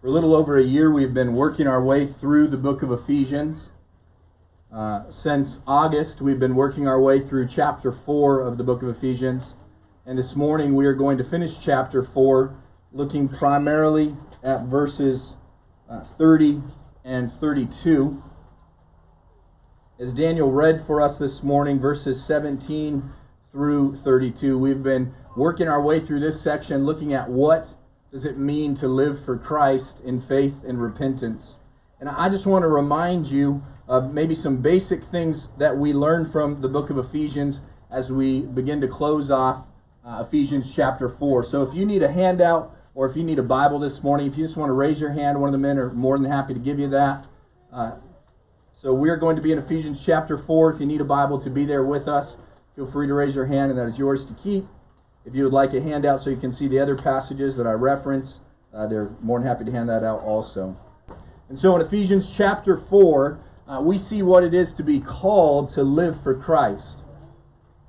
For a little over a year, we've been working our way through the book of Ephesians. Uh, since August, we've been working our way through chapter 4 of the book of Ephesians. And this morning, we are going to finish chapter 4, looking primarily at verses uh, 30 and 32. As Daniel read for us this morning, verses 17 through 32, we've been working our way through this section, looking at what does it mean to live for Christ in faith and repentance. And I just want to remind you of maybe some basic things that we learned from the book of Ephesians as we begin to close off uh, Ephesians chapter 4. So if you need a handout or if you need a Bible this morning, if you just want to raise your hand, one of the men are more than happy to give you that. Uh, so we're going to be in Ephesians chapter 4. If you need a Bible to be there with us, feel free to raise your hand, and that is yours to keep. If you would like a handout so you can see the other passages that I reference, uh, they're more than happy to hand that out also. And so in Ephesians chapter 4, uh, we see what it is to be called to live for Christ.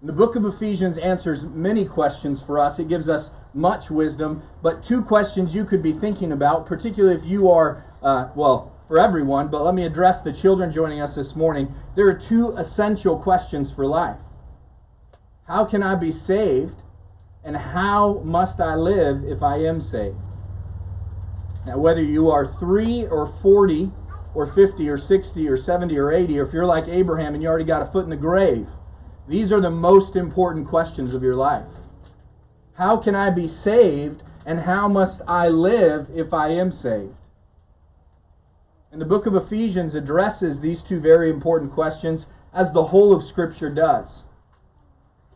And the book of Ephesians answers many questions for us. It gives us much wisdom, but two questions you could be thinking about, particularly if you are, uh, well, for everyone, but let me address the children joining us this morning. There are two essential questions for life How can I be saved? And how must I live if I am saved? Now, whether you are 3 or 40 or 50 or 60 or 70 or 80, or if you're like Abraham and you already got a foot in the grave, these are the most important questions of your life. How can I be saved? And how must I live if I am saved? And the book of Ephesians addresses these two very important questions as the whole of Scripture does.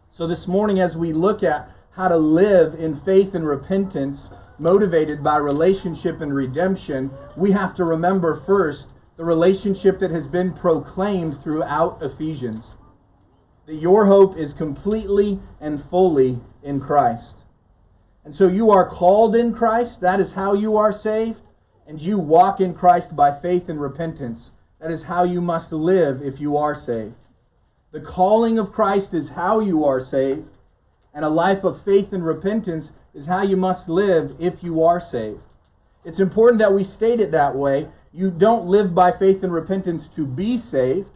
So, this morning, as we look at how to live in faith and repentance, motivated by relationship and redemption, we have to remember first the relationship that has been proclaimed throughout Ephesians. That your hope is completely and fully in Christ. And so you are called in Christ, that is how you are saved, and you walk in Christ by faith and repentance. That is how you must live if you are saved. The calling of Christ is how you are saved, and a life of faith and repentance is how you must live if you are saved. It's important that we state it that way. You don't live by faith and repentance to be saved.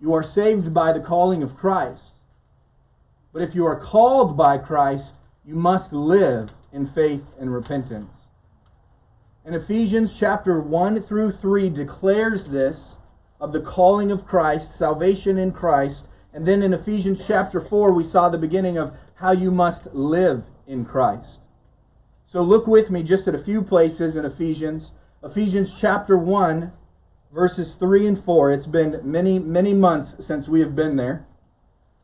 You are saved by the calling of Christ. But if you are called by Christ, you must live in faith and repentance. And Ephesians chapter 1 through 3 declares this of the calling of Christ, salvation in Christ, and then in Ephesians chapter 4, we saw the beginning of how you must live in Christ. So look with me just at a few places in Ephesians. Ephesians chapter 1, verses 3 and 4. It's been many, many months since we have been there.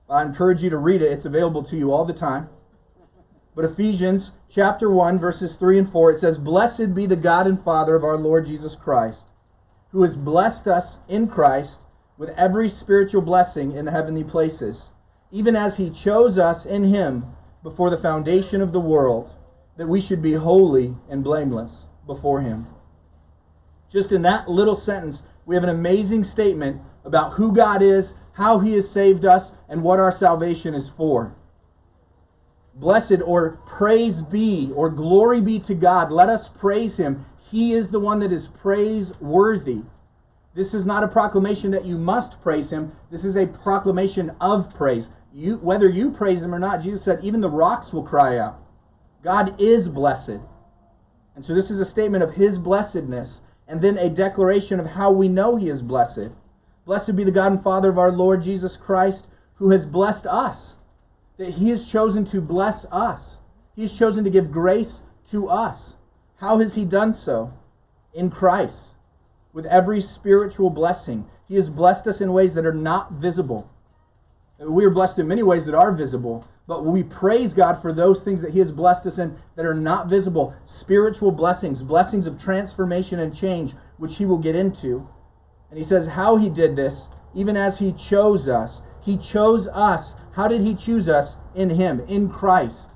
I encourage you to read it, it's available to you all the time. But Ephesians chapter 1, verses 3 and 4, it says, Blessed be the God and Father of our Lord Jesus Christ, who has blessed us in Christ with every spiritual blessing in the heavenly places, even as he chose us in him before the foundation of the world, that we should be holy and blameless before him. Just in that little sentence, we have an amazing statement about who God is, how he has saved us, and what our salvation is for. Blessed or praise be or glory be to God. Let us praise him. He is the one that is praiseworthy. This is not a proclamation that you must praise him. This is a proclamation of praise. You, whether you praise him or not, Jesus said, even the rocks will cry out. God is blessed. And so this is a statement of his blessedness and then a declaration of how we know he is blessed. Blessed be the God and Father of our Lord Jesus Christ, who has blessed us. That he has chosen to bless us. He has chosen to give grace to us. How has he done so? In Christ with every spiritual blessing. He has blessed us in ways that are not visible. We are blessed in many ways that are visible, but we praise God for those things that He has blessed us in that are not visible. Spiritual blessings, blessings of transformation and change, which He will get into. And He says how He did this, even as He chose us. He chose us. How did He choose us? In Him, in Christ.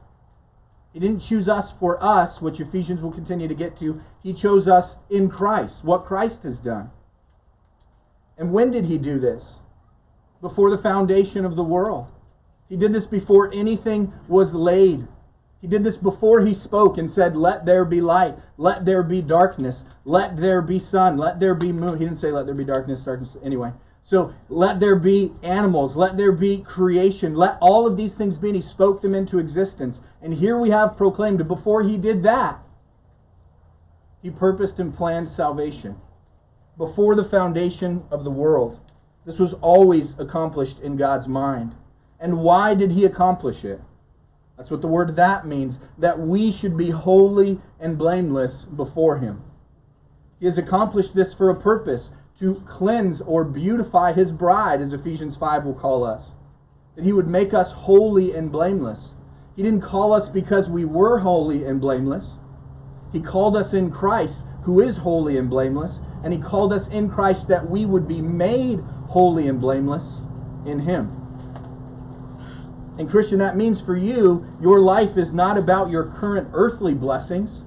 He didn't choose us for us, which Ephesians will continue to get to. He chose us in Christ, what Christ has done. And when did he do this? Before the foundation of the world. He did this before anything was laid. He did this before he spoke and said, Let there be light, let there be darkness, let there be sun, let there be moon. He didn't say, Let there be darkness, darkness. Anyway, so let there be animals, let there be creation, let all of these things be. And he spoke them into existence. And here we have proclaimed, before he did that, he purposed and planned salvation. Before the foundation of the world, this was always accomplished in God's mind. And why did he accomplish it? That's what the word that means, that we should be holy and blameless before him. He has accomplished this for a purpose to cleanse or beautify his bride, as Ephesians 5 will call us. That he would make us holy and blameless. He didn't call us because we were holy and blameless. He called us in Christ, who is holy and blameless, and he called us in Christ that we would be made holy and blameless in him. And Christian, that means for you, your life is not about your current earthly blessings.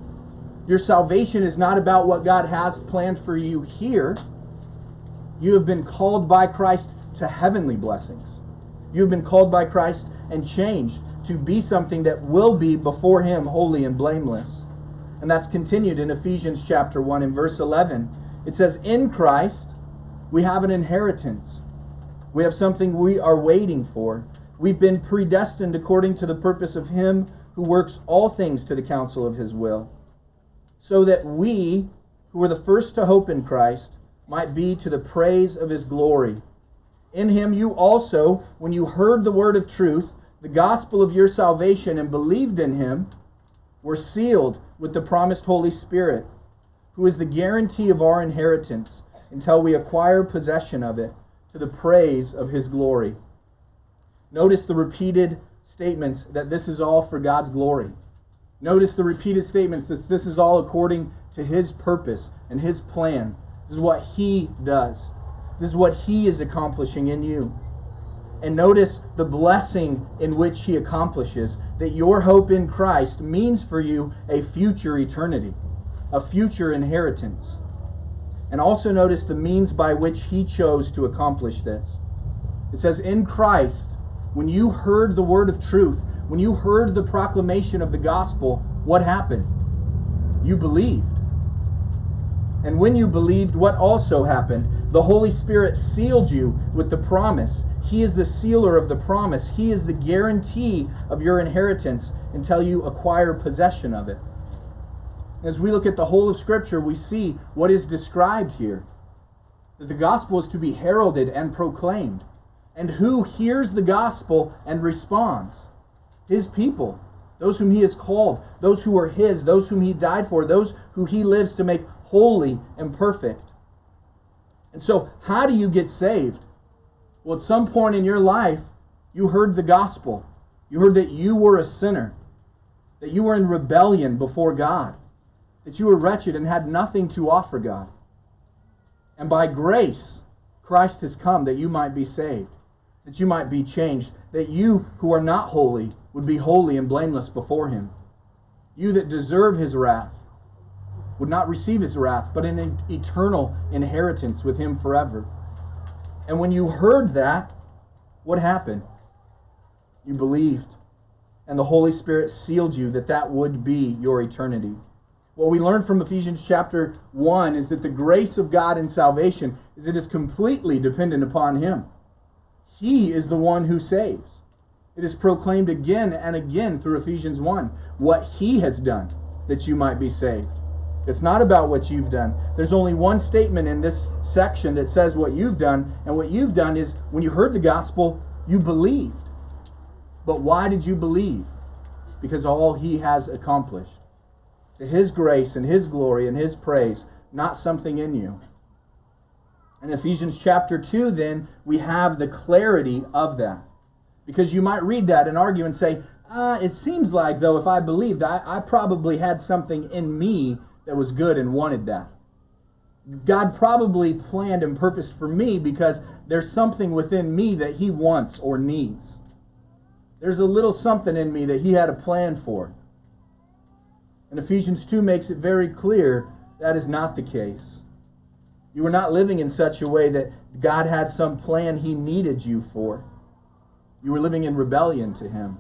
Your salvation is not about what God has planned for you here. You have been called by Christ to heavenly blessings. You have been called by Christ and changed to be something that will be before Him holy and blameless. And that's continued in Ephesians chapter 1 and verse 11. It says, In Christ, we have an inheritance. We have something we are waiting for. We've been predestined according to the purpose of Him who works all things to the counsel of His will, so that we, who were the first to hope in Christ, might be to the praise of his glory. In him you also, when you heard the word of truth, the gospel of your salvation, and believed in him, were sealed with the promised Holy Spirit, who is the guarantee of our inheritance until we acquire possession of it to the praise of his glory. Notice the repeated statements that this is all for God's glory. Notice the repeated statements that this is all according to his purpose and his plan this is what He does. This is what He is accomplishing in you. And notice the blessing in which He accomplishes that your hope in Christ means for you a future eternity, a future inheritance. And also notice the means by which He chose to accomplish this. It says, In Christ, when you heard the word of truth, when you heard the proclamation of the gospel, what happened? You believed. And when you believed, what also happened? The Holy Spirit sealed you with the promise. He is the sealer of the promise. He is the guarantee of your inheritance until you acquire possession of it. As we look at the whole of Scripture, we see what is described here that the gospel is to be heralded and proclaimed. And who hears the gospel and responds? His people, those whom he has called, those who are his, those whom he died for, those who he lives to make holy and perfect. And so, how do you get saved? Well, at some point in your life, you heard the gospel. You heard that you were a sinner, that you were in rebellion before God, that you were wretched and had nothing to offer God. And by grace, Christ has come that you might be saved, that you might be changed, that you who are not holy would be holy and blameless before Him. You that deserve His wrath would not receive his wrath, but an eternal inheritance with him forever. And when you heard that, what happened? You believed. And the Holy Spirit sealed you that that would be your eternity. What we learned from Ephesians chapter 1 is that the grace of God in salvation is it is completely dependent upon him. He is the one who saves. It is proclaimed again and again through Ephesians 1 what he has done that you might be saved. It's not about what you've done. There's only one statement in this section that says what you've done, and what you've done is when you heard the gospel, you believed. But why did you believe? Because all he has accomplished. To his grace and his glory and his praise, not something in you. In Ephesians chapter 2, then, we have the clarity of that. Because you might read that and argue and say, uh, it seems like, though, if I believed, I, I probably had something in me that was good and wanted that. God probably planned and purposed for me because there's something within me that He wants or needs. There's a little something in me that He had a plan for. And Ephesians 2 makes it very clear that is not the case. You were not living in such a way that God had some plan He needed you for. You were living in rebellion to Him.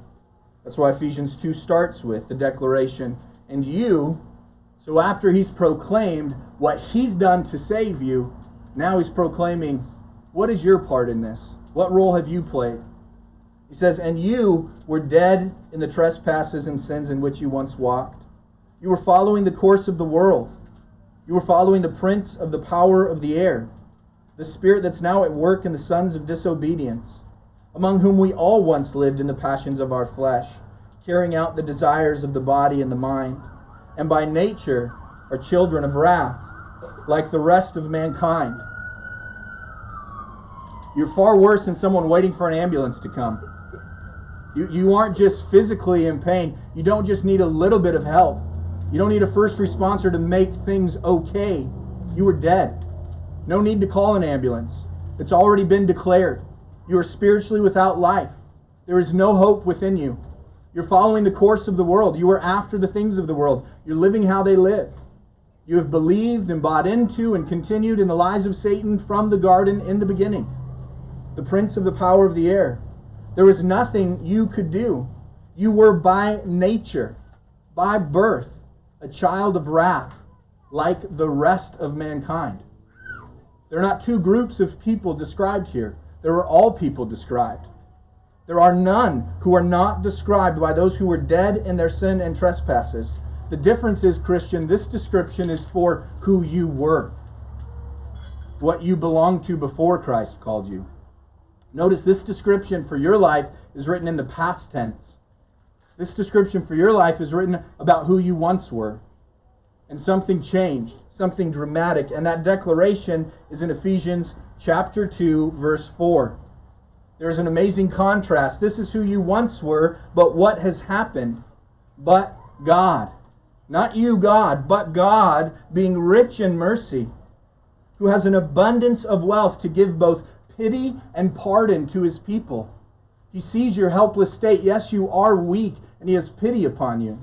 That's why Ephesians 2 starts with the declaration, and you. So after he's proclaimed what he's done to save you, now he's proclaiming, what is your part in this? What role have you played? He says, And you were dead in the trespasses and sins in which you once walked. You were following the course of the world. You were following the prince of the power of the air, the spirit that's now at work in the sons of disobedience, among whom we all once lived in the passions of our flesh, carrying out the desires of the body and the mind, and by nature are children of wrath, like the rest of mankind. You're far worse than someone waiting for an ambulance to come. You, you aren't just physically in pain. You don't just need a little bit of help. You don't need a first responder to make things okay. You are dead. No need to call an ambulance. It's already been declared. You are spiritually without life. There is no hope within you. You're following the course of the world. You are after the things of the world. You're living how they live. You have believed and bought into and continued in the lies of Satan from the garden in the beginning, the prince of the power of the air there was nothing you could do. You were by nature, by birth, a child of wrath, like the rest of mankind. There are not two groups of people described here. There are all people described. There are none who are not described by those who were dead in their sin and trespasses. The difference is, Christian, this description is for who you were, what you belonged to before Christ called you. Notice this description for your life is written in the past tense. This description for your life is written about who you once were. And something changed, something dramatic. And that declaration is in Ephesians chapter 2, verse 4. There's an amazing contrast. This is who you once were, but what has happened? But God. Not you, God, but God, being rich in mercy, who has an abundance of wealth to give both pity and pardon to his people. He sees your helpless state. Yes, you are weak, and he has pity upon you.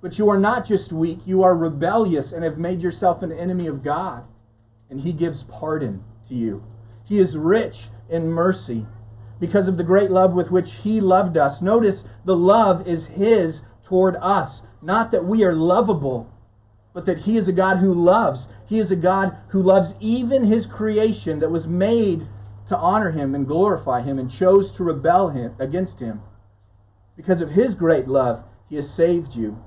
But you are not just weak, you are rebellious and have made yourself an enemy of God. And he gives pardon to you. He is rich in mercy because of the great love with which he loved us. Notice the love is his toward us, not that we are lovable, but that he is a God who loves. He is a God who loves even his creation that was made to honor him and glorify him and chose to rebel him, against him. Because of his great love, he has saved you.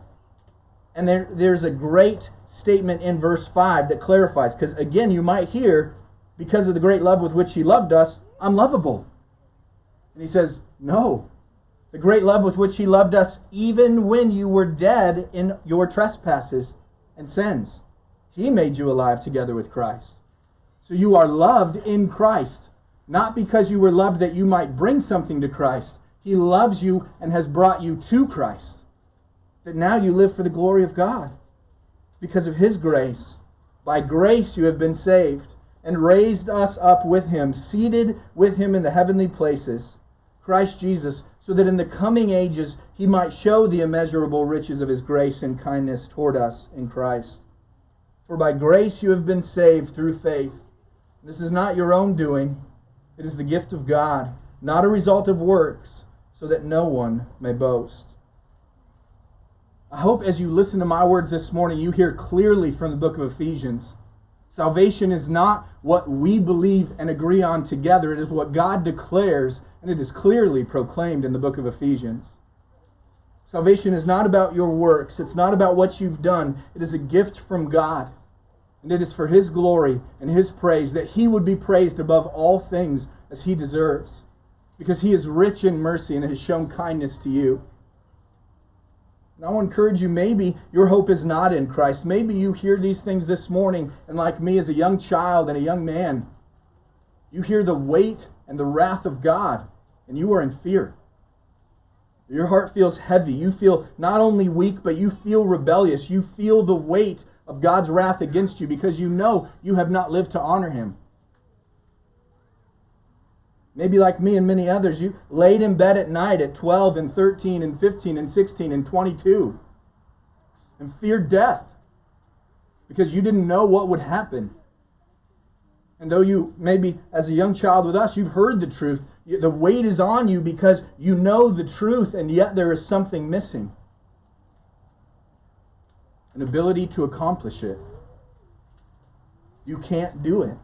And there, there's a great statement in verse 5 that clarifies, because again, you might hear, because of the great love with which he loved us, I'm lovable. And he says, No. The great love with which he loved us, even when you were dead in your trespasses and sins, he made you alive together with Christ. So you are loved in Christ. Not because you were loved that you might bring something to Christ. He loves you and has brought you to Christ. That now you live for the glory of God. Because of His grace. By grace you have been saved and raised us up with Him, seated with Him in the heavenly places. Christ Jesus, so that in the coming ages He might show the immeasurable riches of His grace and kindness toward us in Christ. For by grace you have been saved through faith. This is not your own doing. It is the gift of God, not a result of works, so that no one may boast. I hope as you listen to my words this morning, you hear clearly from the book of Ephesians. Salvation is not what we believe and agree on together. It is what God declares, and it is clearly proclaimed in the book of Ephesians. Salvation is not about your works, it's not about what you've done. It is a gift from God. And it is for his glory and his praise that he would be praised above all things as he deserves. Because he is rich in mercy and has shown kindness to you. And I to encourage you maybe your hope is not in Christ. Maybe you hear these things this morning, and like me as a young child and a young man, you hear the weight and the wrath of God, and you are in fear. Your heart feels heavy. You feel not only weak, but you feel rebellious. You feel the weight of God's wrath against you because you know you have not lived to honor him. Maybe like me and many others, you laid in bed at night at 12 and 13 and 15 and 16 and 22 and feared death because you didn't know what would happen. And though you, maybe as a young child with us, you've heard the truth, the weight is on you because you know the truth, and yet there is something missing an ability to accomplish it. You can't do it.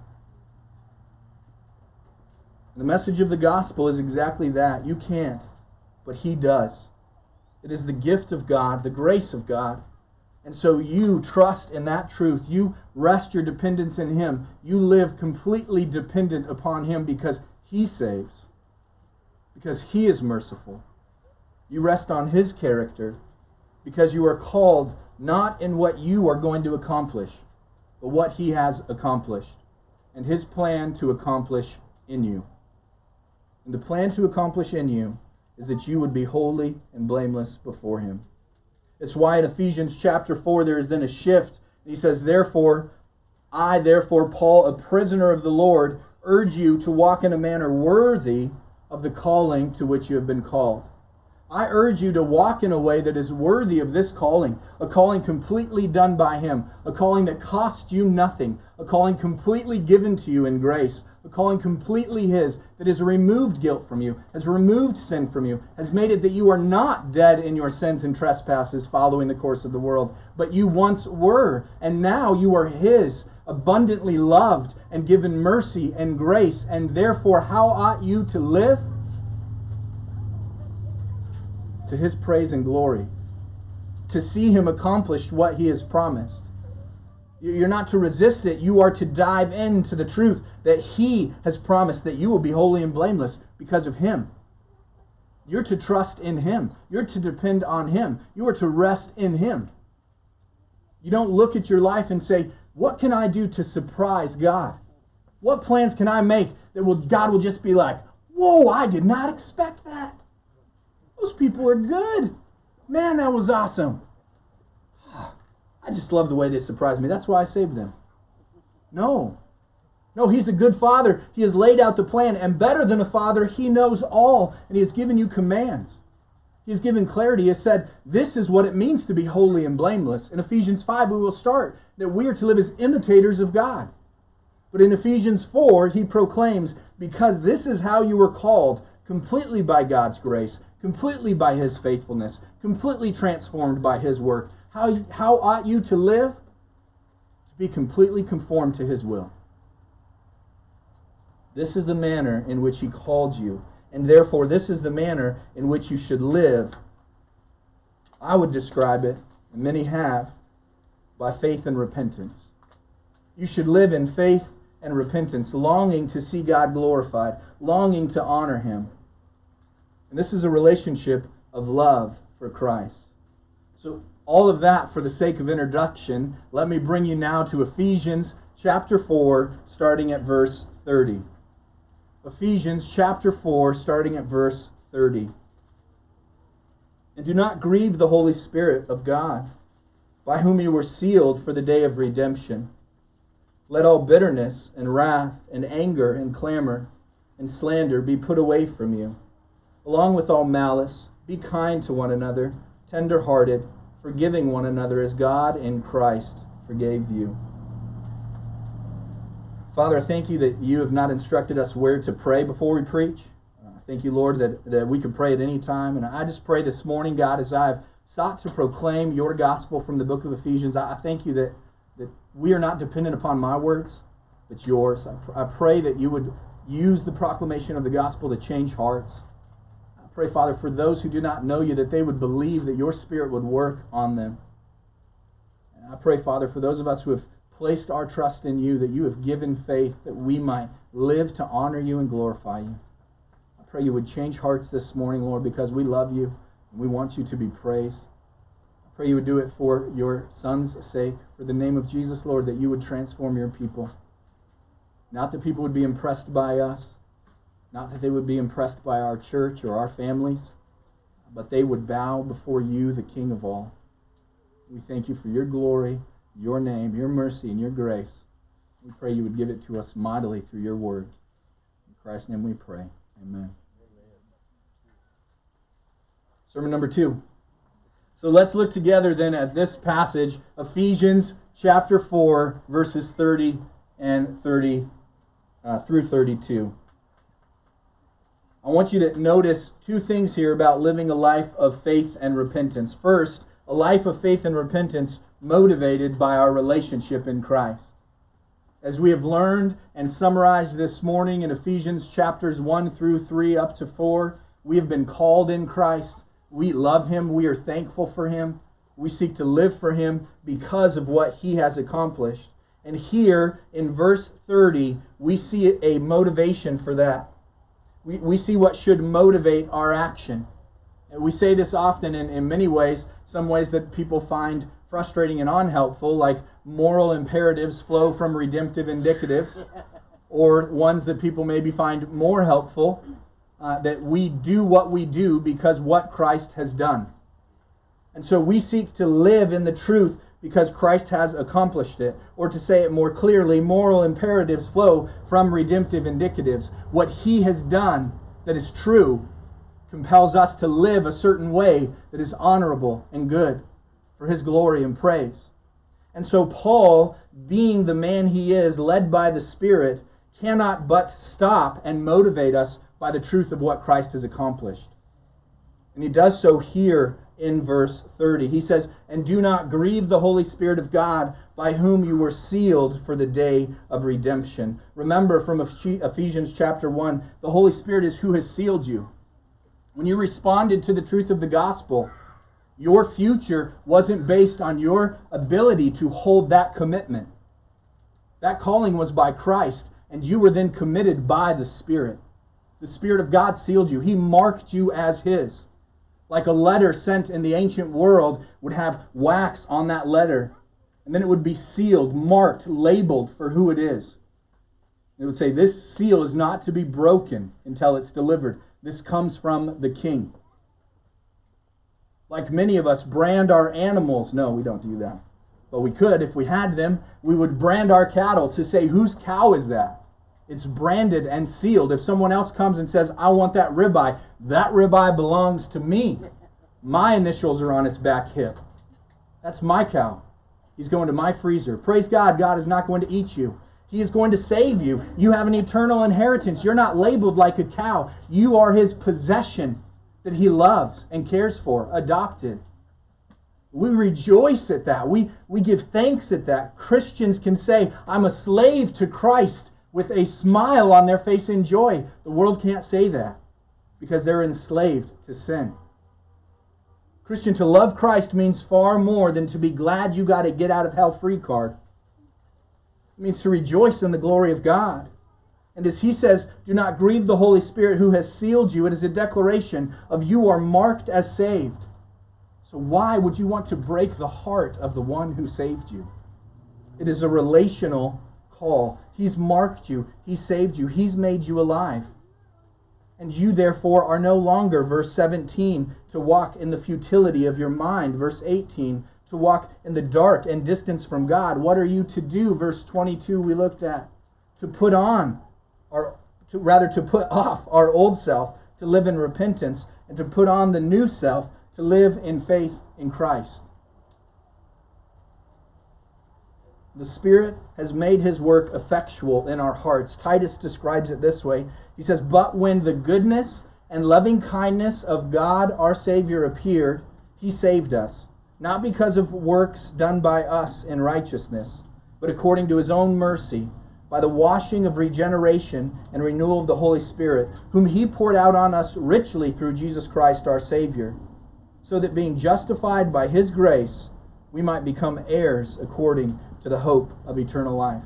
The message of the gospel is exactly that. You can't, but He does. It is the gift of God, the grace of God. And so you trust in that truth. You rest your dependence in Him. You live completely dependent upon Him because He saves, because He is merciful. You rest on His character because you are called not in what you are going to accomplish, but what He has accomplished and His plan to accomplish in you. And the plan to accomplish in you is that you would be holy and blameless before Him. It's why in Ephesians chapter 4 there is then a shift. He says, Therefore, I, therefore, Paul, a prisoner of the Lord, urge you to walk in a manner worthy of the calling to which you have been called. I urge you to walk in a way that is worthy of this calling, a calling completely done by Him, a calling that costs you nothing, a calling completely given to you in grace, a calling completely His that has removed guilt from you, has removed sin from you, has made it that you are not dead in your sins and trespasses following the course of the world, but you once were, and now you are His, abundantly loved and given mercy and grace, and therefore how ought you to live? to his praise and glory, to see him accomplish what he has promised. You're not to resist it. You are to dive into the truth that he has promised that you will be holy and blameless because of him. You're to trust in him. You're to depend on him. You are to rest in him. You don't look at your life and say, What can I do to surprise God? What plans can I make that will God will just be like, Whoa, I did not expect that. Those people are good. Man, that was awesome. I just love the way they surprised me. That's why I saved them. No. No, he's a good father. He has laid out the plan, and better than a father, he knows all, and he has given you commands. He has given clarity. He said, This is what it means to be holy and blameless. In Ephesians 5, we will start that we are to live as imitators of God. But in Ephesians 4, he proclaims, Because this is how you were called, completely by God's grace, completely by his faithfulness, completely transformed by his work. How, how ought you to live? To be completely conformed to his will. This is the manner in which he called you, and therefore this is the manner in which you should live. I would describe it, and many have, by faith and repentance. You should live in faith and repentance, longing to see God glorified, longing to honor him. And this is a relationship of love for Christ. So, all of that for the sake of introduction, let me bring you now to Ephesians chapter 4, starting at verse 30. Ephesians chapter 4, starting at verse 30. And do not grieve the Holy Spirit of God, by whom you were sealed for the day of redemption. Let all bitterness and wrath and anger and clamor and slander be put away from you along with all malice. Be kind to one another, tender hearted, forgiving one another as God in Christ forgave you. Father, thank you that you have not instructed us where to pray before we preach. Uh, thank you, Lord, that, that we can pray at any time. And I just pray this morning, God, as I've sought to proclaim your gospel from the book of Ephesians, I, I thank you that, that we are not dependent upon my words, but yours. I, pr- I pray that you would use the proclamation of the gospel to change hearts I pray, Father, for those who do not know you, that they would believe that your Spirit would work on them. And I pray, Father, for those of us who have placed our trust in you, that you have given faith that we might live to honor you and glorify you. I pray you would change hearts this morning, Lord, because we love you and we want you to be praised. I pray you would do it for your Son's sake, for the name of Jesus, Lord, that you would transform your people. Not that people would be impressed by us, not that they would be impressed by our church or our families, but they would bow before you, the King of all. We thank you for your glory, your name, your mercy, and your grace. We pray you would give it to us mightily through your word. In Christ's name we pray. Amen. Sermon number two. So let's look together then at this passage, Ephesians chapter 4, verses 30 and 30 uh, through 32. I want you to notice two things here about living a life of faith and repentance. First, a life of faith and repentance motivated by our relationship in Christ. As we have learned and summarized this morning in Ephesians chapters 1 through 3 up to 4, we have been called in Christ. We love Him. We are thankful for Him. We seek to live for Him because of what He has accomplished. And here in verse 30, we see a motivation for that. We, we see what should motivate our action. And we say this often in, in many ways, some ways that people find frustrating and unhelpful, like moral imperatives flow from redemptive indicatives, or ones that people maybe find more helpful, uh, that we do what we do because what Christ has done. And so we seek to live in the truth because Christ has accomplished it. Or to say it more clearly, moral imperatives flow from redemptive indicatives. What he has done that is true compels us to live a certain way that is honorable and good for his glory and praise. And so, Paul, being the man he is, led by the Spirit, cannot but stop and motivate us by the truth of what Christ has accomplished. And he does so here in verse 30. He says, And do not grieve the Holy Spirit of God, by whom you were sealed for the day of redemption. Remember from Ephesians chapter 1, the Holy Spirit is who has sealed you. When you responded to the truth of the gospel, your future wasn't based on your ability to hold that commitment. That calling was by Christ, and you were then committed by the Spirit. The Spirit of God sealed you, He marked you as His like a letter sent in the ancient world would have wax on that letter. And then it would be sealed, marked, labeled for who it is. It would say, This seal is not to be broken until it's delivered. This comes from the king. Like many of us brand our animals. No, we don't do that. But we could, if we had them, we would brand our cattle to say, Whose cow is that? It's branded and sealed. If someone else comes and says, I want that ribeye, that ribeye belongs to me. My initials are on its back hip. That's my cow. He's going to my freezer. Praise God, God is not going to eat you. He is going to save you. You have an eternal inheritance. You're not labeled like a cow. You are his possession that he loves and cares for, adopted. We rejoice at that. We, we give thanks at that. Christians can say, I'm a slave to Christ with a smile on their face in joy. The world can't say that because they're enslaved to sin. Christian, to love Christ means far more than to be glad you got a get out of hell free card. It means to rejoice in the glory of God. And as he says, do not grieve the Holy Spirit who has sealed you. It is a declaration of you are marked as saved. So why would you want to break the heart of the one who saved you? It is a relational call. He's marked you, He saved you, He's made you alive. And you, therefore, are no longer, verse 17, to walk in the futility of your mind. Verse 18, to walk in the dark and distance from God. What are you to do? Verse 22, we looked at. To put on, or to, rather, to put off our old self, to live in repentance, and to put on the new self, to live in faith in Christ. The Spirit has made his work effectual in our hearts. Titus describes it this way He says, But when the goodness and loving kindness of God our Savior appeared, he saved us, not because of works done by us in righteousness, but according to his own mercy, by the washing of regeneration and renewal of the Holy Spirit, whom he poured out on us richly through Jesus Christ our Savior, so that being justified by his grace, we might become heirs according to the hope of eternal life.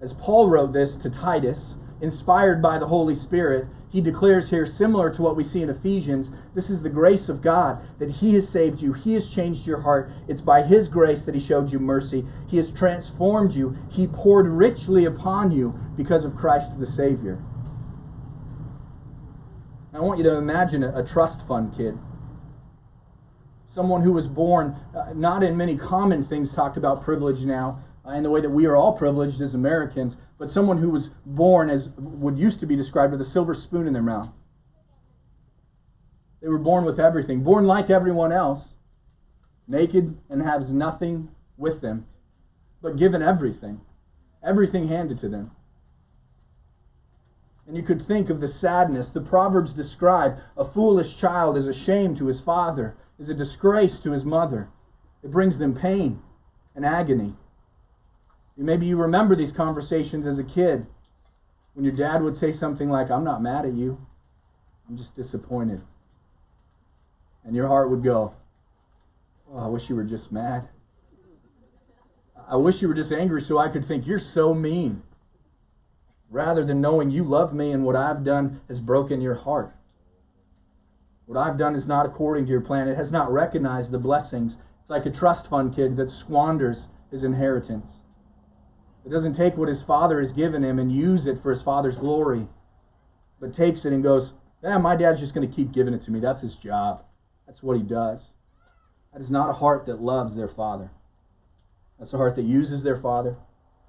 As Paul wrote this to Titus, inspired by the Holy Spirit, he declares here, similar to what we see in Ephesians, this is the grace of God, that He has saved you. He has changed your heart. It's by His grace that He showed you mercy. He has transformed you. He poured richly upon you because of Christ the Savior. I want you to imagine a, a trust fund kid someone who was born uh, not in many common things talked about privilege now, uh, in the way that we are all privileged as Americans, but someone who was born as what used to be described with a silver spoon in their mouth. They were born with everything, born like everyone else, naked and has nothing with them, but given everything, everything handed to them. And you could think of the sadness. The Proverbs describe a foolish child is a shame to his father, is a disgrace to his mother. It brings them pain and agony. Maybe you remember these conversations as a kid when your dad would say something like, I'm not mad at you, I'm just disappointed. And your heart would go, Oh, I wish you were just mad. I wish you were just angry so I could think, You're so mean. Rather than knowing you love me and what I've done has broken your heart. What I've done is not according to your plan. It has not recognized the blessings. It's like a trust fund kid that squanders his inheritance. It doesn't take what his father has given him and use it for his father's glory, but takes it and goes, Yeah, my dad's just going to keep giving it to me. That's his job. That's what he does. That is not a heart that loves their father. That's a heart that uses their father.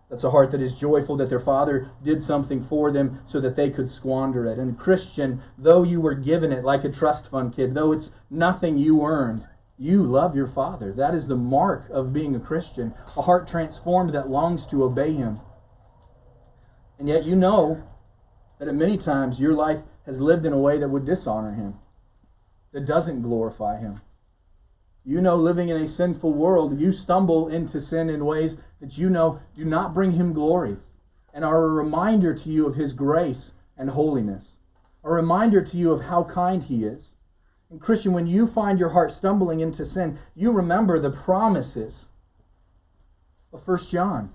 That's a heart that is joyful that their father did something for them so that they could squander it. And Christian, though you were given it like a trust fund kid, though it's nothing you earned, you love your Father. That is the mark of being a Christian, a heart transformed that longs to obey Him. And yet you know that at many times your life has lived in a way that would dishonor Him, that doesn't glorify Him. You know, living in a sinful world, you stumble into sin in ways that you know do not bring Him glory and are a reminder to you of His grace and holiness, a reminder to you of how kind He is Christian, when you find your heart stumbling into sin, you remember the promises of First John.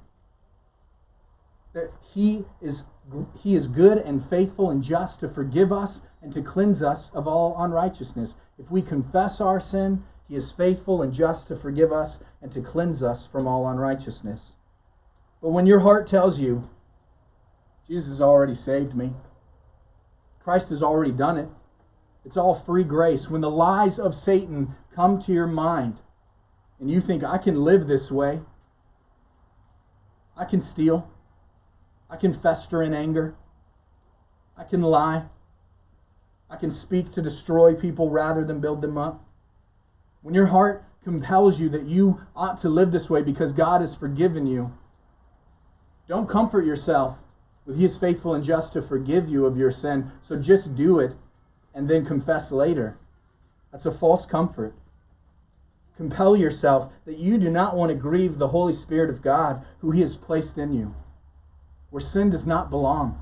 That he is he is good and faithful and just to forgive us and to cleanse us of all unrighteousness. If we confess our sin, he is faithful and just to forgive us and to cleanse us from all unrighteousness. But when your heart tells you, Jesus has already saved me, Christ has already done it, it's all free grace. When the lies of Satan come to your mind and you think, I can live this way, I can steal, I can fester in anger, I can lie, I can speak to destroy people rather than build them up. When your heart compels you that you ought to live this way because God has forgiven you, don't comfort yourself with He is faithful and just to forgive you of your sin. So just do it and then confess later. That's a false comfort. Compel yourself that you do not want to grieve the Holy Spirit of God who He has placed in you, where sin does not belong.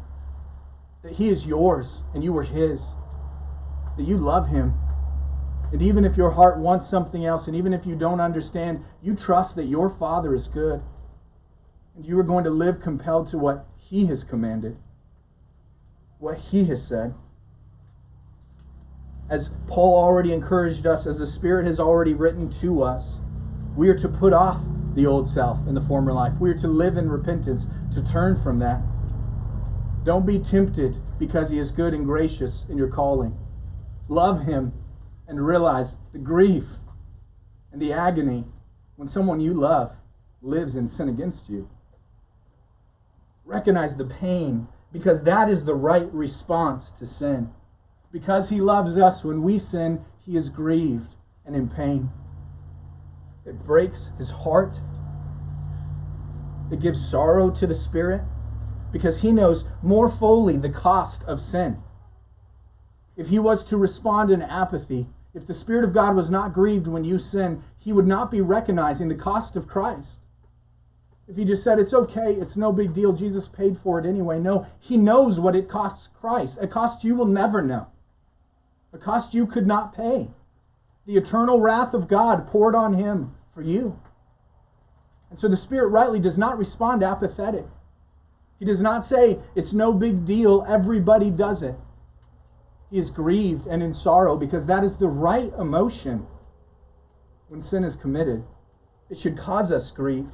That He is yours and you are His. That you love Him. And even if your heart wants something else, and even if you don't understand, you trust that your Father is good. And you are going to live compelled to what He has commanded, what He has said as Paul already encouraged us, as the Spirit has already written to us, we are to put off the old self in the former life. We are to live in repentance, to turn from that. Don't be tempted because He is good and gracious in your calling. Love Him and realize the grief and the agony when someone you love lives in sin against you. Recognize the pain because that is the right response to sin. Because he loves us, when we sin, he is grieved and in pain. It breaks his heart. It gives sorrow to the spirit because he knows more fully the cost of sin. If he was to respond in apathy, if the Spirit of God was not grieved when you sin, he would not be recognizing the cost of Christ. If he just said, it's okay, it's no big deal, Jesus paid for it anyway. No, he knows what it costs Christ. A cost you will never know a cost you could not pay. The eternal wrath of God poured on him for you. And so the Spirit rightly does not respond apathetic. He does not say, it's no big deal, everybody does it. He is grieved and in sorrow because that is the right emotion when sin is committed. It should cause us grief.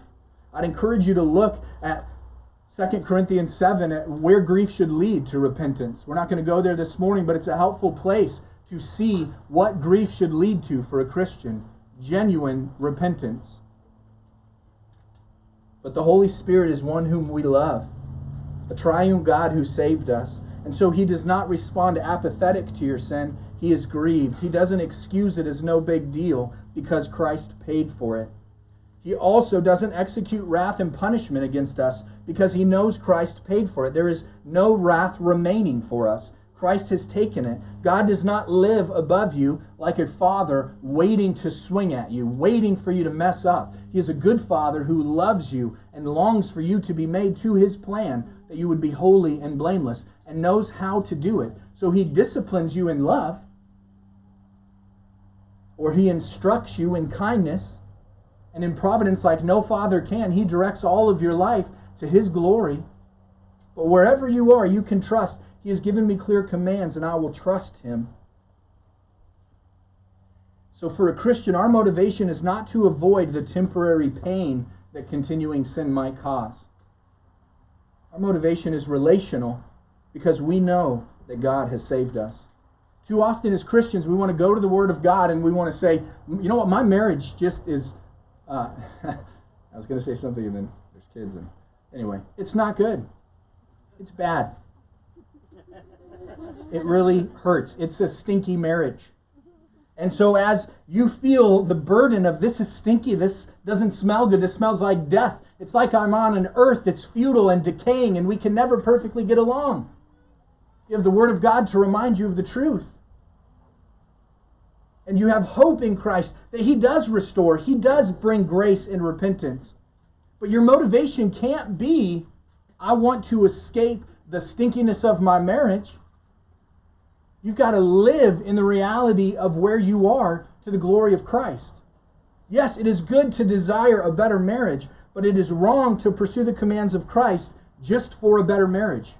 I'd encourage you to look at 2 Corinthians 7 uh, where grief should lead to repentance. We're not going to go there this morning, but it's a helpful place to see what grief should lead to for a Christian genuine repentance. But the Holy Spirit is one whom we love, a triune God who saved us. And so he does not respond apathetic to your sin. He is grieved. He doesn't excuse it as no big deal because Christ paid for it. He also doesn't execute wrath and punishment against us because he knows Christ paid for it. There is no wrath remaining for us. Christ has taken it. God does not live above you like a father waiting to swing at you, waiting for you to mess up. He is a good father who loves you and longs for you to be made to his plan that you would be holy and blameless and knows how to do it. So he disciplines you in love or he instructs you in kindness and in providence like no father can. He directs all of your life to his glory. But wherever you are, you can trust. He has given me clear commands, and I will trust him. So, for a Christian, our motivation is not to avoid the temporary pain that continuing sin might cause. Our motivation is relational because we know that God has saved us. Too often, as Christians, we want to go to the Word of God and we want to say, you know what, my marriage just is uh, I was going to say something, and then there's kids, and anyway, it's not good. It's bad. It really hurts. It's a stinky marriage. And so, as you feel the burden of this is stinky, this doesn't smell good, this smells like death, it's like I'm on an earth that's futile and decaying, and we can never perfectly get along. You have the Word of God to remind you of the truth and you have hope in Christ that He does restore, He does bring grace and repentance. But your motivation can't be, I want to escape the stinkiness of my marriage. You've got to live in the reality of where you are to the glory of Christ. Yes, it is good to desire a better marriage, but it is wrong to pursue the commands of Christ just for a better marriage.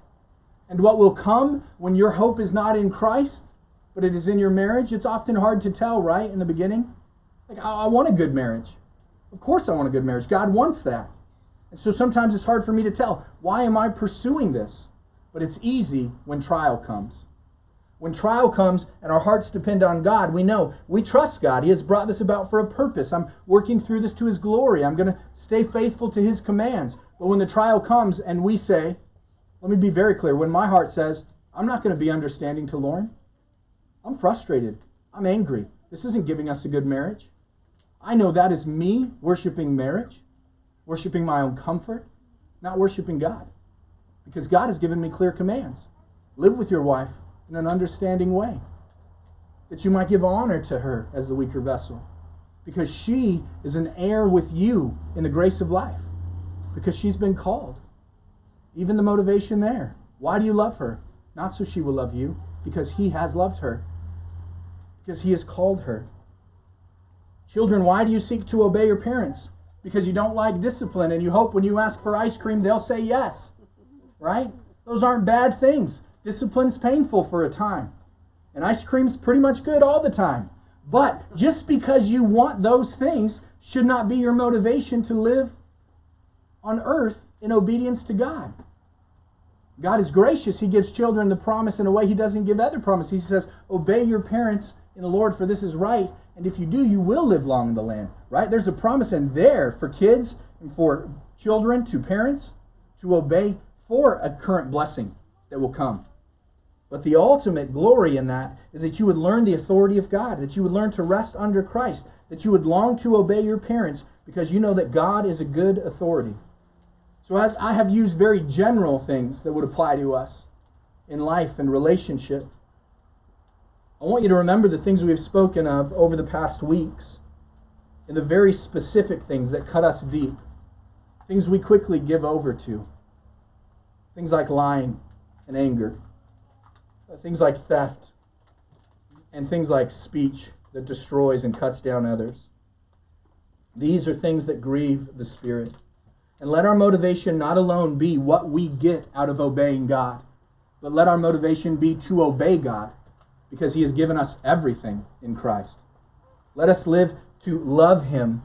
And what will come when your hope is not in Christ but it is in your marriage, it's often hard to tell, right, in the beginning? Like, I, I want a good marriage. Of course, I want a good marriage. God wants that. And so sometimes it's hard for me to tell, why am I pursuing this? But it's easy when trial comes. When trial comes and our hearts depend on God, we know we trust God. He has brought this about for a purpose. I'm working through this to His glory. I'm going to stay faithful to His commands. But when the trial comes and we say, let me be very clear, when my heart says, I'm not going to be understanding to Lauren, I'm frustrated. I'm angry. This isn't giving us a good marriage. I know that is me worshiping marriage, worshiping my own comfort, not worshiping God. Because God has given me clear commands. Live with your wife in an understanding way, that you might give honor to her as the weaker vessel. Because she is an heir with you in the grace of life, because she's been called. Even the motivation there. Why do you love her? Not so she will love you, because he has loved her because he has called her. Children, why do you seek to obey your parents? Because you don't like discipline and you hope when you ask for ice cream, they'll say yes. Right? Those aren't bad things. Discipline's painful for a time. And ice cream's pretty much good all the time. But just because you want those things should not be your motivation to live on earth in obedience to God. God is gracious. He gives children the promise in a way He doesn't give other promises. He says, Obey your parents in the Lord, for this is right. And if you do, you will live long in the land, right? There's a promise in there for kids and for children to parents to obey for a current blessing that will come. But the ultimate glory in that is that you would learn the authority of God, that you would learn to rest under Christ, that you would long to obey your parents because you know that God is a good authority. So, as I have used very general things that would apply to us in life and relationship, I want you to remember the things we have spoken of over the past weeks and the very specific things that cut us deep, things we quickly give over to, things like lying and anger, uh, things like theft, and things like speech that destroys and cuts down others. These are things that grieve the Spirit. And let our motivation not alone be what we get out of obeying God, but let our motivation be to obey God because he has given us everything in Christ. Let us live to love him,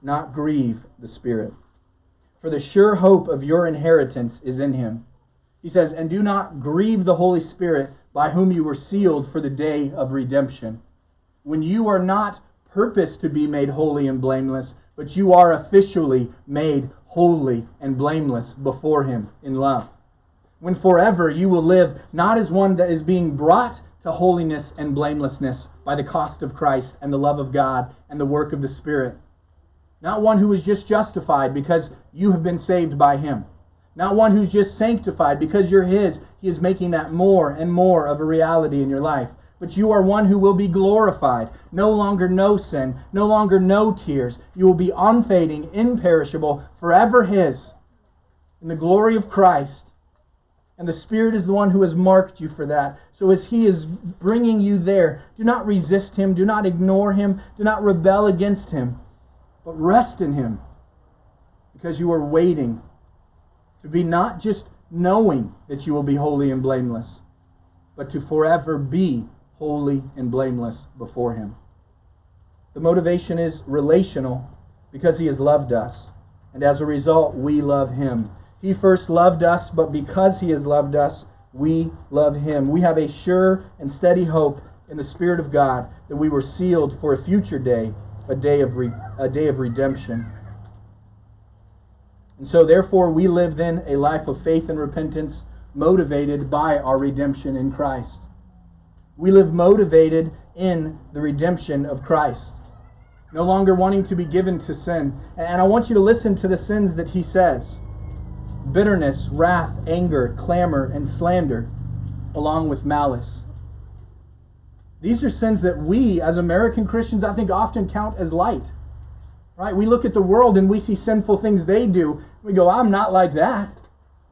not grieve the Spirit. For the sure hope of your inheritance is in him. He says, And do not grieve the Holy Spirit by whom you were sealed for the day of redemption. When you are not purposed to be made holy and blameless, but you are officially made holy and blameless before him in love. When forever you will live not as one that is being brought to holiness and blamelessness by the cost of Christ and the love of God and the work of the Spirit. Not one who is just justified because you have been saved by him. Not one who's just sanctified because you're his. He is making that more and more of a reality in your life. But you are one who will be glorified. No longer no sin, no longer no tears. You will be unfading, imperishable, forever his in the glory of Christ. And the Spirit is the one who has marked you for that. So as He is bringing you there, do not resist Him, do not ignore Him, do not rebel against Him, but rest in Him because you are waiting to be not just knowing that you will be holy and blameless, but to forever be holy and blameless before Him. The motivation is relational because He has loved us. And as a result, we love Him. He first loved us, but because He has loved us, we love Him. We have a sure and steady hope in the Spirit of God that we were sealed for a future day, a day of, re- a day of redemption. And so, therefore, we live then a life of faith and repentance motivated by our redemption in Christ. We live motivated in the redemption of Christ, no longer wanting to be given to sin. And I want you to listen to the sins that He says bitterness, wrath, anger, clamor, and slander, along with malice. These are sins that we, as American Christians, I think often count as light. Right? We look at the world and we see sinful things they do. We go, I'm not like that.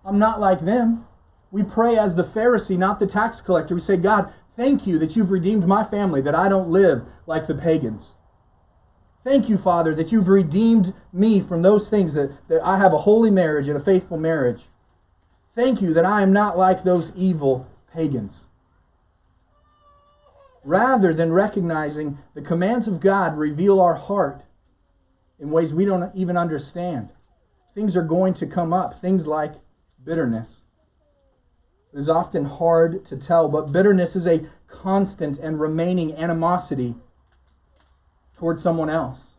I'm not like them. We pray as the Pharisee, not the tax collector. We say, God, thank you that you've redeemed my family, that I don't live like the pagans. Thank you, Father, that you've redeemed me from those things, that, that I have a holy marriage and a faithful marriage. Thank you that I am not like those evil pagans. Rather than recognizing the commands of God reveal our heart in ways we don't even understand, things are going to come up, things like bitterness. It is often hard to tell, but bitterness is a constant and remaining animosity towards someone else.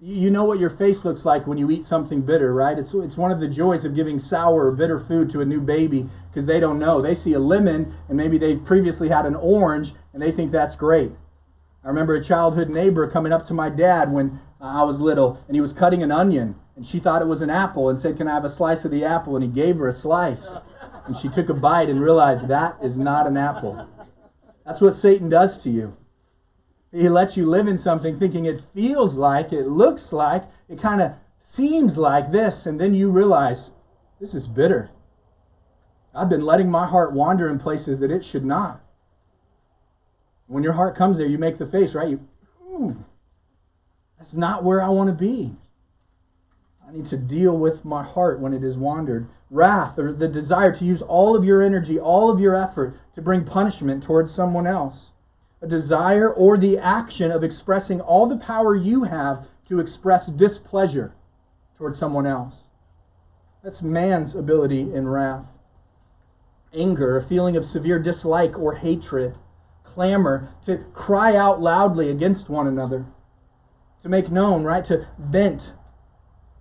You know what your face looks like when you eat something bitter, right? It's, it's one of the joys of giving sour or bitter food to a new baby because they don't know. They see a lemon and maybe they've previously had an orange and they think that's great. I remember a childhood neighbor coming up to my dad when uh, I was little and he was cutting an onion and she thought it was an apple and said, Can I have a slice of the apple? And he gave her a slice. And she took a bite and realized that is not an apple. That's what Satan does to you. He lets you live in something thinking it feels like, it looks like, it kind of seems like this, and then you realize this is bitter. I've been letting my heart wander in places that it should not. When your heart comes there, you make the face, right? You, that's not where I want to be. I need to deal with my heart when it has wandered. Wrath, or the desire to use all of your energy, all of your effort to bring punishment towards someone else a desire or the action of expressing all the power you have to express displeasure towards someone else. That's man's ability in wrath. Anger, a feeling of severe dislike or hatred. Clamor, to cry out loudly against one another. To make known, right? To vent,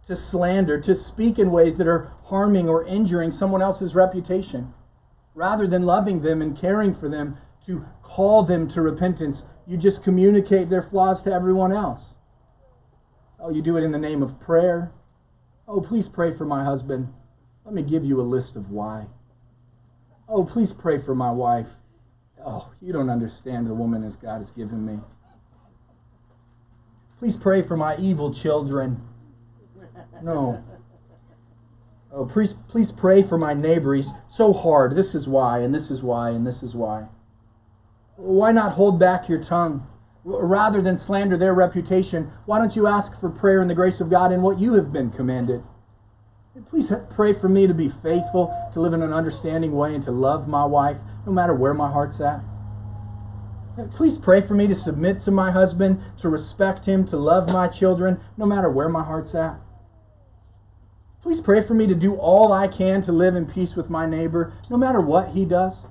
to slander, to speak in ways that are harming or injuring someone else's reputation. Rather than loving them and caring for them, to call them to repentance. You just communicate their flaws to everyone else. Oh, you do it in the name of prayer. Oh, please pray for my husband. Let me give you a list of why. Oh, please pray for my wife. Oh, you don't understand the woman as God has given me. Please pray for my evil children. No. Oh, please, please pray for my neighbor. He's so hard. This is why, and this is why, and this is why. Why not hold back your tongue? Rather than slander their reputation, why don't you ask for prayer and the grace of God in what you have been commanded? Please pray for me to be faithful, to live in an understanding way, and to love my wife no matter where my heart's at. Uh, please pray for me to submit to my husband, to respect him, to love my children no matter where my heart's at. Please pray for me to do all I can to live in peace with my neighbor no matter what he does.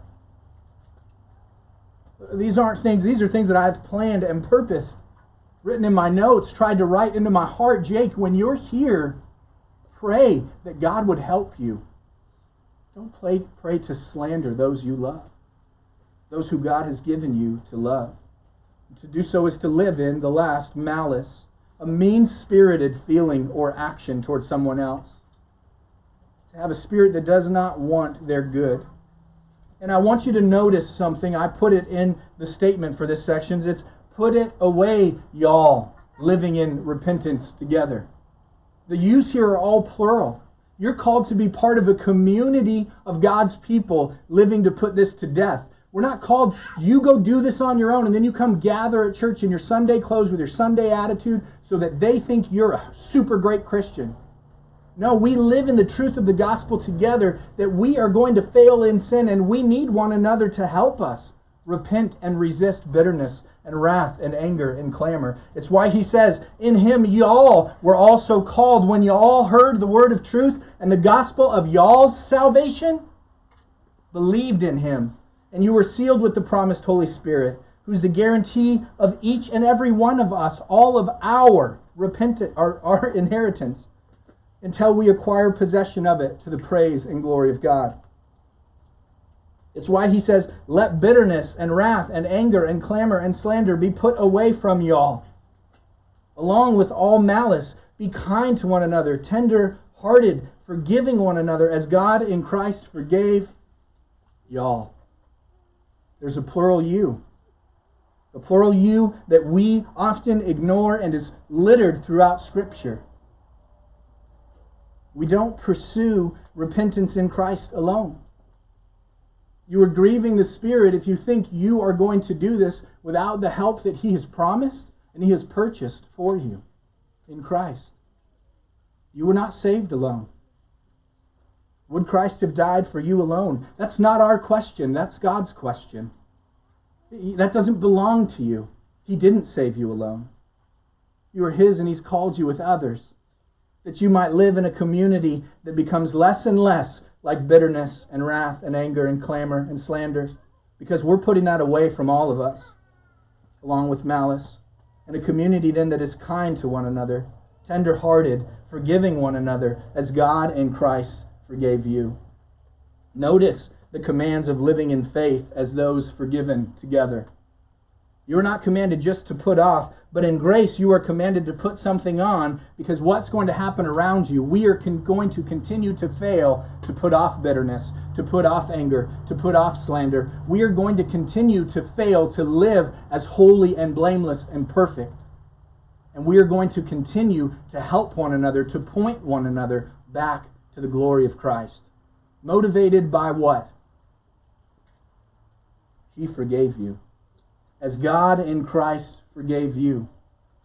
These aren't things, these are things that I've planned and purposed, written in my notes, tried to write into my heart. Jake, when you're here, pray that God would help you. Don't pray, pray to slander those you love, those who God has given you to love. To do so is to live in the last malice. a mean spirited feeling or action towards someone else. To have a spirit that does not want their good. And I want you to notice something. I put it in the statement for this section. It's put it away, y'all, living in repentance together. The yous here are all plural. You're called to be part of a community of God's people living to put this to death. We're not called, you go do this on your own, and then you come gather at church in your Sunday clothes with your Sunday attitude so that they think you're a super great Christian. No, we live in the truth of the gospel together that we are going to fail in sin and we need one another to help us repent and resist bitterness and wrath and anger and clamor. It's why he says, In him y'all were also called when you all heard the word of truth and the gospel of y'all's salvation, believed in him and you were sealed with the promised Holy Spirit, who's the guarantee of each and every one of us, all of our repentant our, our inheritance, until we acquire possession of it to the praise and glory of God. It's why he says, Let bitterness and wrath and anger and clamor and slander be put away from y'all. Along with all malice, be kind to one another, tender hearted, forgiving one another, as God in Christ forgave y'all. There's a plural you. A plural you that we often ignore and is littered throughout Scripture. We don't pursue repentance in Christ alone. You are grieving the Spirit if you think you are going to do this without the help that He has promised and He has purchased for you in Christ. You were not saved alone. Would Christ have died for you alone? That's not our question, that's God's question. That doesn't belong to you. He didn't save you alone. You are His, and He's called you with others, that you might live in a community that becomes less and less like bitterness and wrath and anger and clamor and slander, because we're putting that away from all of us, along with malice. And a community then that is kind to one another, tender hearted, forgiving one another, as God in Christ forgave you. Notice the commands of living in faith as those forgiven together. You are not commanded just to put off, but in grace you are commanded to put something on because what's going to happen around you? We are con- going to continue to fail to put off bitterness, to put off anger, to put off slander. We are going to continue to fail to live as holy and blameless and perfect. And we are going to continue to help one another, to point one another back to the glory of Christ. Motivated by what? He forgave you. As God in Christ forgave you.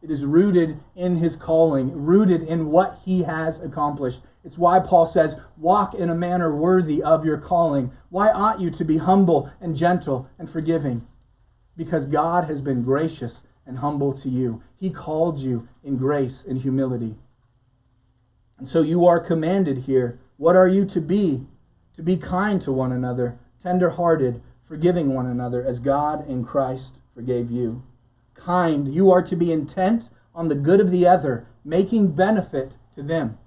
It is rooted in his calling, rooted in what he has accomplished. It's why Paul says, Walk in a manner worthy of your calling. Why ought you to be humble and gentle and forgiving? Because God has been gracious and humble to you. He called you in grace and humility. And so you are commanded here. What are you to be? To be kind to one another, tender hearted, forgiving one another as God in Christ forgave you. Kind, you are to be intent on the good of the other, making benefit to them.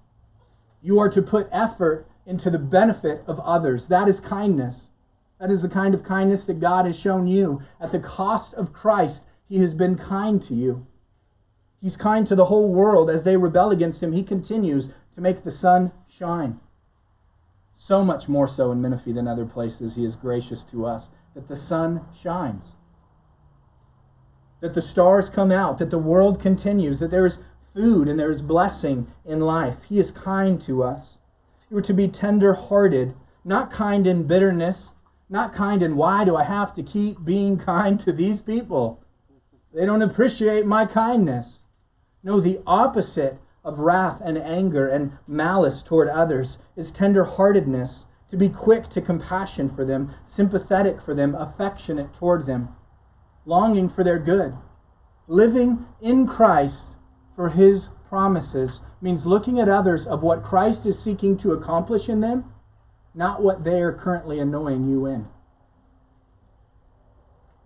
You are to put effort into the benefit of others. That is kindness. That is the kind of kindness that God has shown you. At the cost of Christ, He has been kind to you. He's kind to the whole world. As they rebel against Him, He continues to make the sun shine. So much more so in Menifee than other places, he is gracious to us that the sun shines, that the stars come out, that the world continues, that there is food and there is blessing in life. He is kind to us. You are to be tender hearted, not kind in bitterness, not kind in why do I have to keep being kind to these people? They don't appreciate my kindness. No, the opposite of wrath and anger and malice toward others is tenderheartedness, to be quick to compassion for them, sympathetic for them, affectionate toward them, longing for their good. Living in Christ for his promises means looking at others of what Christ is seeking to accomplish in them, not what they are currently annoying you in.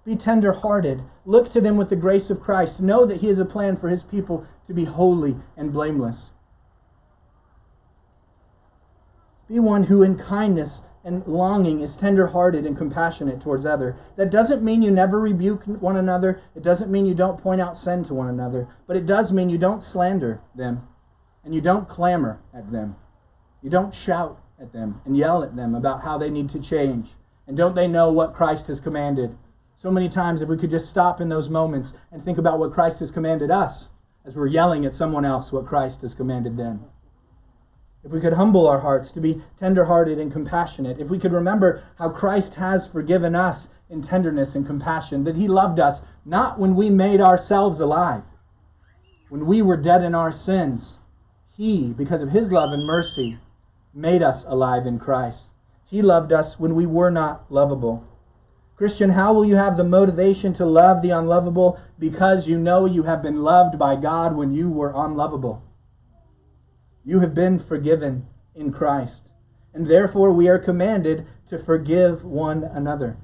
Be tender hearted. Look to them with the grace of Christ. Know that He has a plan for His people to be holy and blameless. Be one who in kindness and longing is tender-hearted and compassionate towards other. That doesn't mean you never rebuke one another. It doesn't mean you don't point out sin to one another, but it does mean you don't slander them and you don't clamor at them. You don't shout at them and yell at them about how they need to change. And don't they know what Christ has commanded? So many times if we could just stop in those moments and think about what Christ has commanded us as we're yelling at someone else what Christ has commanded them if we could humble our hearts to be tenderhearted and compassionate, if we could remember how Christ has forgiven us in tenderness and compassion, that He loved us not when we made ourselves alive, when we were dead in our sins, He, because of His love and mercy, made us alive in Christ. He loved us when we were not lovable. Christian, how will you have the motivation to love the unlovable? Because you know you have been loved by God when you were unlovable. You have been forgiven in Christ. And therefore, we are commanded to forgive one another.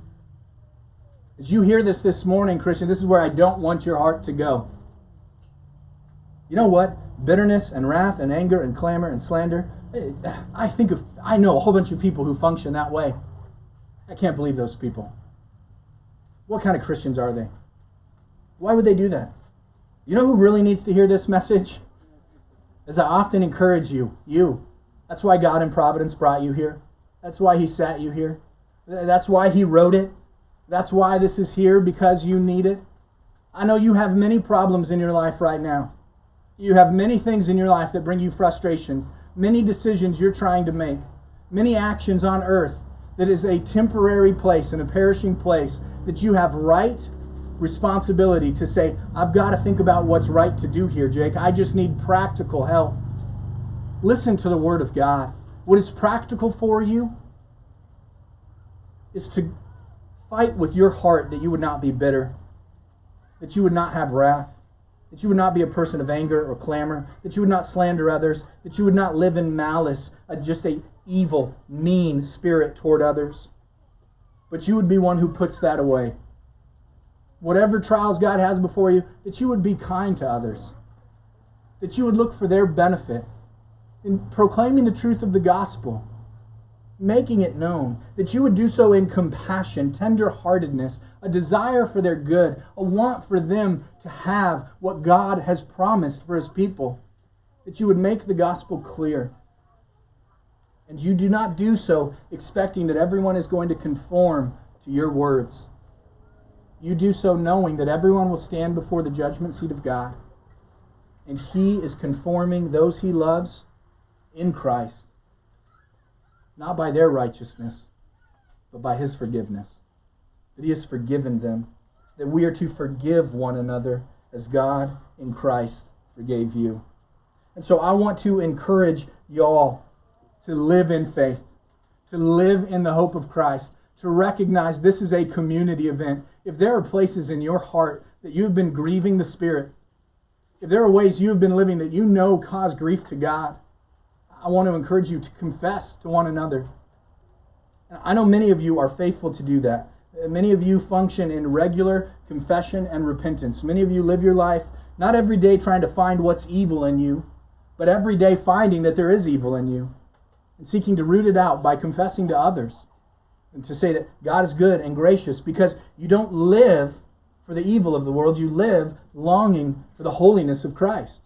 As you hear this this morning, Christian, this is where I don't want your heart to go. You know what? Bitterness and wrath and anger and clamor and slander. Eh, I think of, I know a whole bunch of people who function that way. I can't believe those people. What kind of Christians are they? Why would they do that? You know who really needs to hear this message? As I often encourage you, you. That's why God in Providence brought you here. That's why He sat you here. That's why He wrote it. That's why this is here, because you need it. I know you have many problems in your life right now. You have many things in your life that bring you frustration, many decisions you're trying to make, many actions on earth that is a temporary place and a perishing place that you have right responsibility to say, I've got to think about what's right to do here, Jake. I just need practical help. Listen to the Word of God. What is practical for you is to fight with your heart that you would not be bitter, that you would not have wrath, that you would not be a person of anger or clamor, that you would not slander others, that you would not live in malice, uh, just a evil, mean spirit toward others. But you would be one who puts that away whatever trials God has before you, that you would be kind to others, that you would look for their benefit in proclaiming the truth of the gospel, making it known, that you would do so in compassion, tender-heartedness, a desire for their good, a want for them to have what God has promised for his people, that you would make the gospel clear. And you do not do so expecting that everyone is going to conform to your words. You do so knowing that everyone will stand before the judgment seat of God, and He is conforming those He loves in Christ, not by their righteousness, but by His forgiveness. That He has forgiven them, that we are to forgive one another as God in Christ forgave you. And so I want to encourage y'all to live in faith, to live in the hope of Christ, to recognize this is a community event if there are places in your heart that you've been grieving the Spirit, if there are ways you have been living that you know cause grief to God, I want to encourage you to confess to one another. I know many of you are faithful to do that. Many of you function in regular confession and repentance. Many of you live your life not every day trying to find what's evil in you, but every day finding that there is evil in you and seeking to root it out by confessing to others to say that God is good and gracious because you don't live for the evil of the world, you live longing for the holiness of Christ.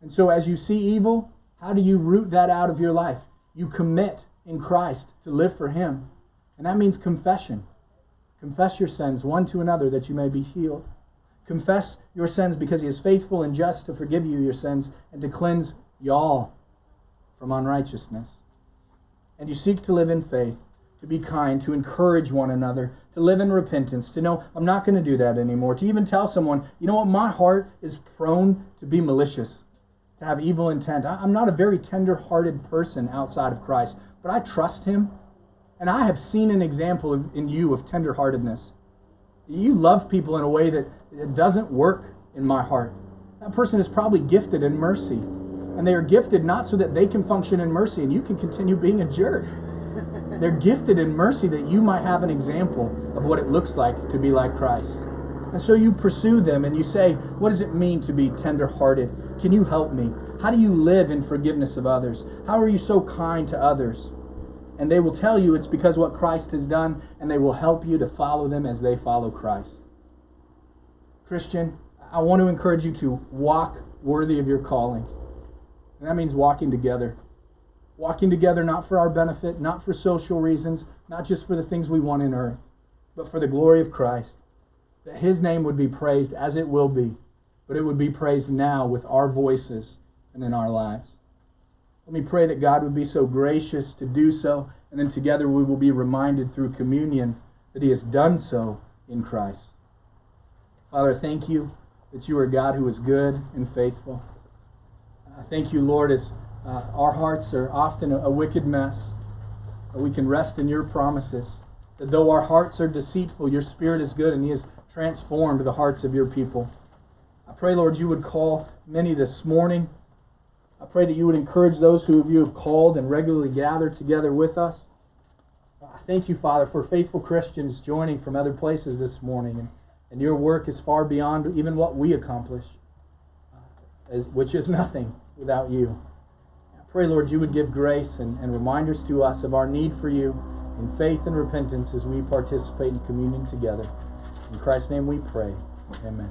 And so, as you see evil, how do you root that out of your life? You commit in Christ to live for Him. And that means confession. Confess your sins one to another that you may be healed. Confess your sins because He is faithful and just to forgive you your sins and to cleanse y'all from unrighteousness. And you seek to live in faith to be kind, to encourage one another, to live in repentance, to know I'm not going to do that anymore, to even tell someone, you know what, my heart is prone to be malicious, to have evil intent. I'm not a very tender hearted person outside of Christ, but I trust Him. And I have seen an example in you of tender heartedness. You love people in a way that it doesn't work in my heart. That person is probably gifted in mercy. And they are gifted not so that they can function in mercy and you can continue being a jerk. They're gifted in mercy that you might have an example of what it looks like to be like Christ. And so you pursue them and you say, What does it mean to be tender-hearted? Can you help me? How do you live in forgiveness of others? How are you so kind to others? And they will tell you it's because what Christ has done, and they will help you to follow them as they follow Christ. Christian, I want to encourage you to walk worthy of your calling. And that means walking together. Walking together not for our benefit, not for social reasons, not just for the things we want in earth, but for the glory of Christ. That his name would be praised as it will be, but it would be praised now with our voices and in our lives. Let me pray that God would be so gracious to do so, and then together we will be reminded through communion that he has done so in Christ. Father, thank you that you are God who is good and faithful. I thank you, Lord, as uh, our hearts are often a, wicked mess, we can rest in your promises. That though our hearts are deceitful, your spirit is good and he has transformed the hearts of your people. I pray, Lord, you would call many this morning. I pray that you would encourage those who of you have called and regularly gathered together with us. I thank you, Father, for faithful Christians joining from other places this morning. And, and your work is far beyond even what we accomplish, uh, which is nothing without you. Pray, Lord, you would give grace and, and reminders to us of our need for you in faith and repentance as we participate in communion together. In Christ's name we pray. Amen.